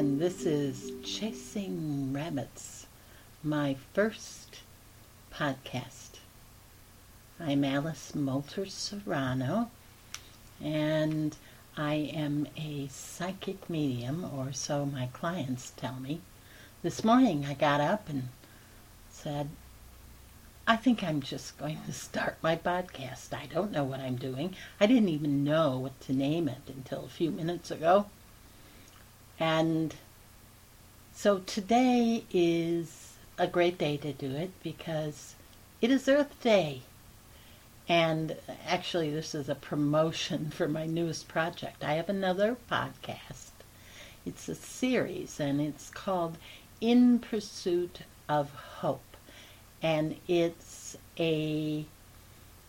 And this is Chasing Rabbits, my first podcast. I'm Alice Moulter Serrano, and I am a psychic medium, or so my clients tell me. This morning I got up and said, I think I'm just going to start my podcast. I don't know what I'm doing. I didn't even know what to name it until a few minutes ago. And so today is a great day to do it because it is Earth Day. And actually, this is a promotion for my newest project. I have another podcast. It's a series and it's called In Pursuit of Hope. And it's a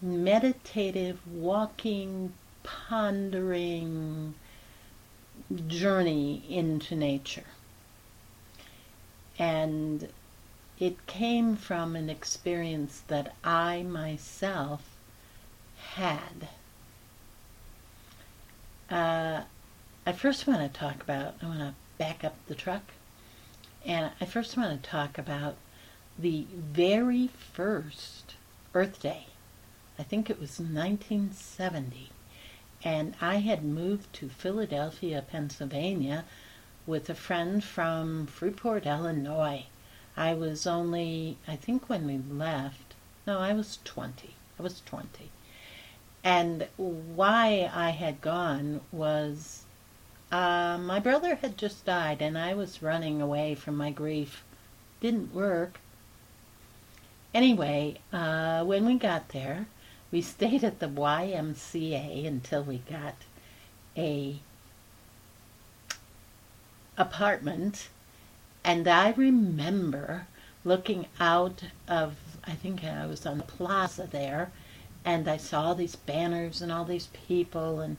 meditative, walking, pondering, journey into nature. And it came from an experience that I myself had. Uh, I first want to talk about, I want to back up the truck, and I first want to talk about the very first Earth Day. I think it was 1970 and I had moved to Philadelphia, Pennsylvania with a friend from Freeport, Illinois. I was only, I think when we left, no, I was 20. I was 20. And why I had gone was uh, my brother had just died and I was running away from my grief. Didn't work. Anyway, uh, when we got there, we stayed at the YMCA until we got a apartment and I remember looking out of I think I was on the plaza there and I saw these banners and all these people and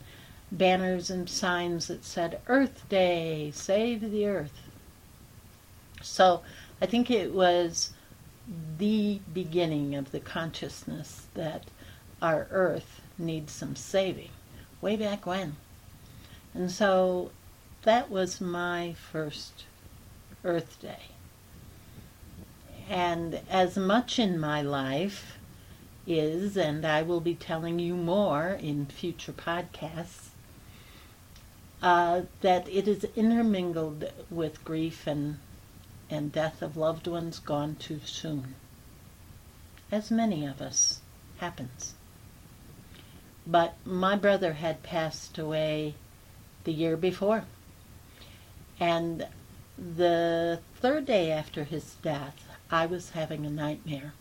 banners and signs that said Earth Day, save the earth. So I think it was the beginning of the consciousness that our earth needs some saving way back when. And so that was my first Earth Day. And as much in my life is, and I will be telling you more in future podcasts, uh, that it is intermingled with grief and, and death of loved ones gone too soon, as many of us happens. But my brother had passed away the year before. And the third day after his death, I was having a nightmare.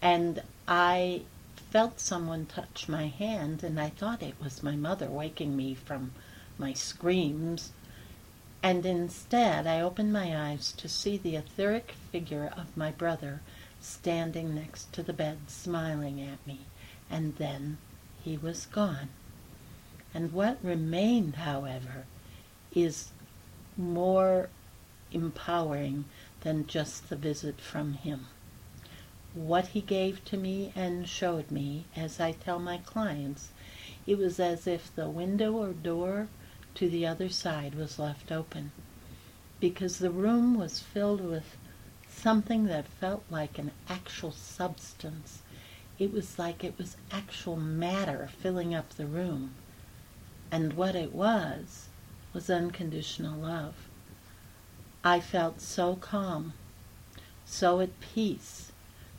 And I felt someone touch my hand, and I thought it was my mother waking me from my screams. And instead, I opened my eyes to see the etheric figure of my brother standing next to the bed, smiling at me. And then he was gone. And what remained, however, is more empowering than just the visit from him. What he gave to me and showed me, as I tell my clients, it was as if the window or door to the other side was left open, because the room was filled with something that felt like an actual substance it was like it was actual matter filling up the room. And what it was, was unconditional love. I felt so calm, so at peace,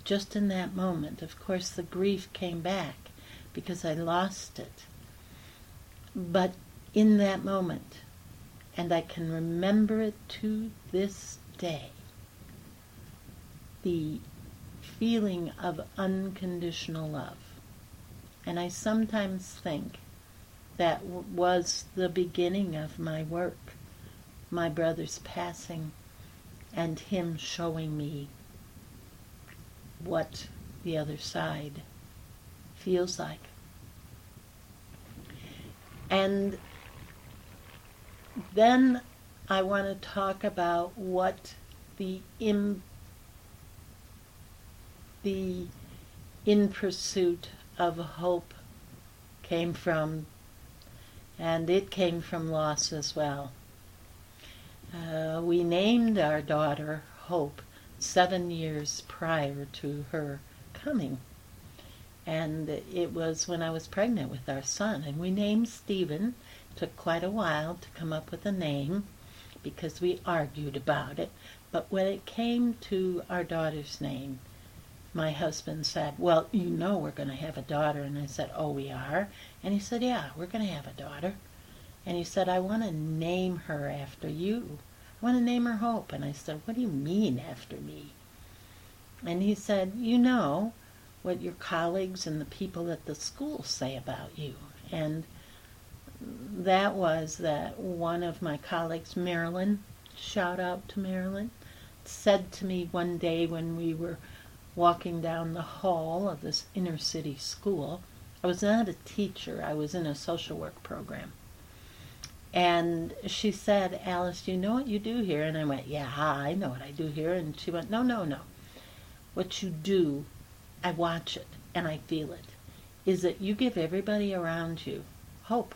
just in that moment. Of course, the grief came back because I lost it. But in that moment, and I can remember it to this day, the feeling of unconditional love. And I sometimes think that w- was the beginning of my work, my brother's passing, and him showing me what the other side feels like. And then I want to talk about what the Im- the in pursuit of hope came from, and it came from loss as well. Uh, we named our daughter Hope seven years prior to her coming. And it was when I was pregnant with our son. And we named Stephen. Took quite a while to come up with a name because we argued about it. But when it came to our daughter's name, my husband said, Well, you know we're going to have a daughter. And I said, Oh, we are? And he said, Yeah, we're going to have a daughter. And he said, I want to name her after you. I want to name her Hope. And I said, What do you mean after me? And he said, You know what your colleagues and the people at the school say about you. And that was that one of my colleagues, Marilyn, shout out to Marilyn, said to me one day when we were walking down the hall of this inner city school. I was not a teacher, I was in a social work program. And she said, Alice, you know what you do here? And I went, Yeah, I know what I do here. And she went, No, no, no. What you do, I watch it and I feel it, is that you give everybody around you hope.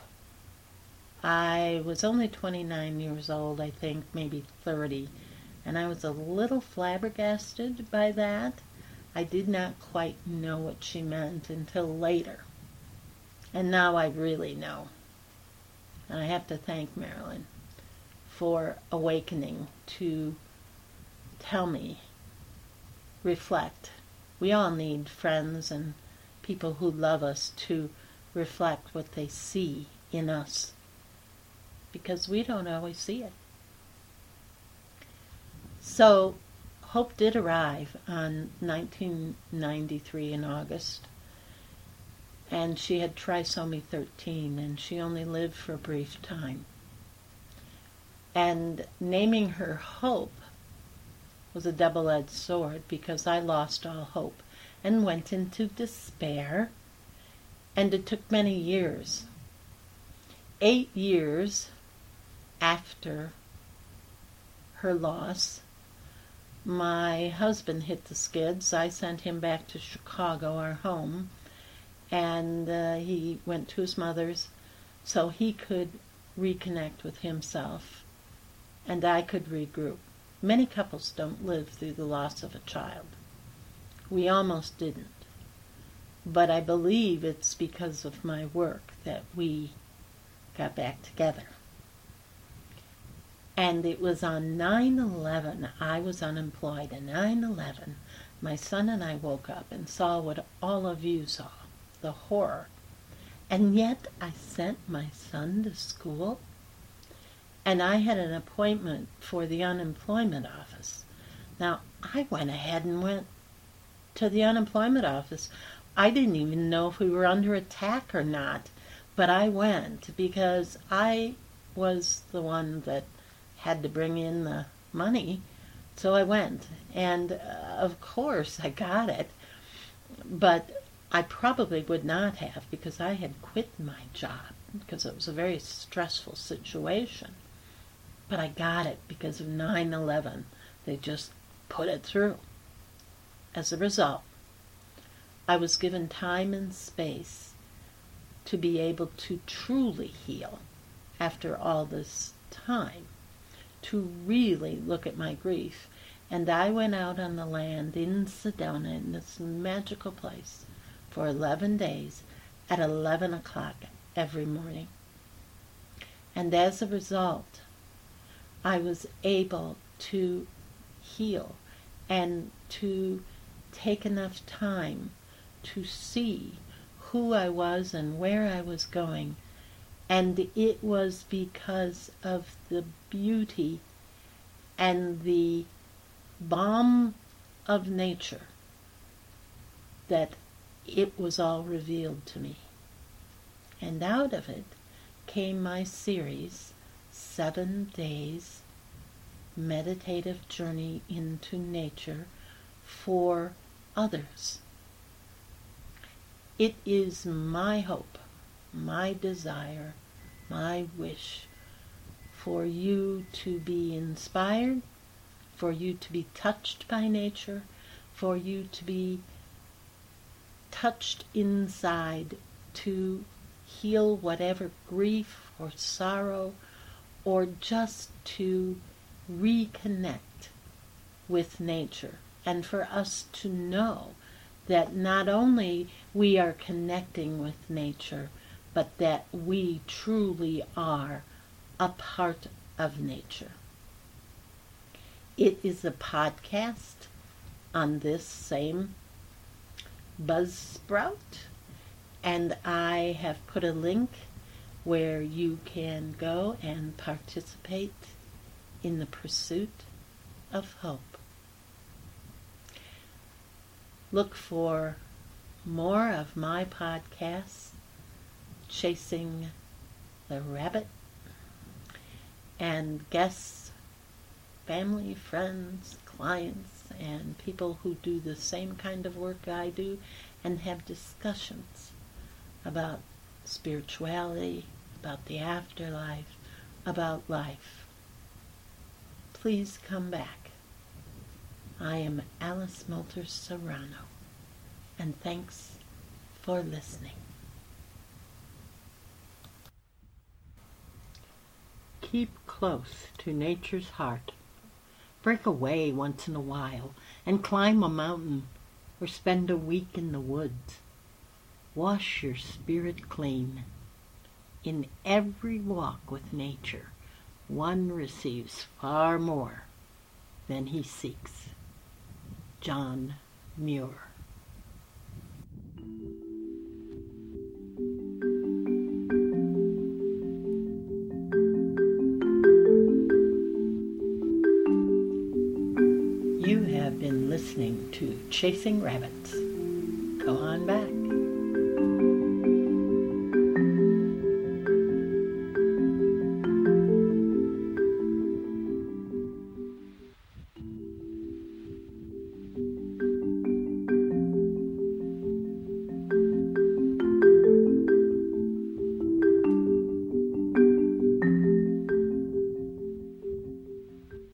I was only 29 years old, I think, maybe 30, and I was a little flabbergasted by that. I did not quite know what she meant until later. And now I really know. And I have to thank Marilyn for awakening to tell me, reflect. We all need friends and people who love us to reflect what they see in us because we don't always see it. So, Hope did arrive on 1993 in August and she had trisomy 13 and she only lived for a brief time. And naming her Hope was a double edged sword because I lost all hope and went into despair. And it took many years. Eight years after her loss, my husband hit the skids. I sent him back to Chicago, our home, and uh, he went to his mother's so he could reconnect with himself and I could regroup. Many couples don't live through the loss of a child. We almost didn't. But I believe it's because of my work that we got back together. And it was on 9 11, I was unemployed, and 9 11, my son and I woke up and saw what all of you saw the horror. And yet I sent my son to school, and I had an appointment for the unemployment office. Now, I went ahead and went to the unemployment office. I didn't even know if we were under attack or not, but I went because I was the one that had to bring in the money. So I went, and uh, of course I got it. But I probably would not have because I had quit my job because it was a very stressful situation. But I got it because of 9 11. They just put it through. As a result, I was given time and space to be able to truly heal after all this time, to really look at my grief. And I went out on the land in Sedona, in this magical place, for 11 days at 11 o'clock every morning. And as a result, I was able to heal and to take enough time to see who I was and where I was going. And it was because of the beauty and the balm of nature that it was all revealed to me. And out of it came my series, Seven Days Meditative Journey into Nature for Others. It is my hope, my desire, my wish for you to be inspired, for you to be touched by nature, for you to be touched inside to heal whatever grief or sorrow or just to reconnect with nature and for us to know that not only we are connecting with nature, but that we truly are a part of nature. It is a podcast on this same Buzzsprout, and I have put a link where you can go and participate in the pursuit of hope. Look for more of my podcasts, Chasing the Rabbit, and guests, family, friends, clients, and people who do the same kind of work I do and have discussions about spirituality, about the afterlife, about life. Please come back. I am Alice Moulter Serrano, and thanks for listening. Keep close to nature's heart. Break away once in a while and climb a mountain or spend a week in the woods. Wash your spirit clean. In every walk with nature, one receives far more than he seeks. John Muir. Chasing Rabbits. Go on back.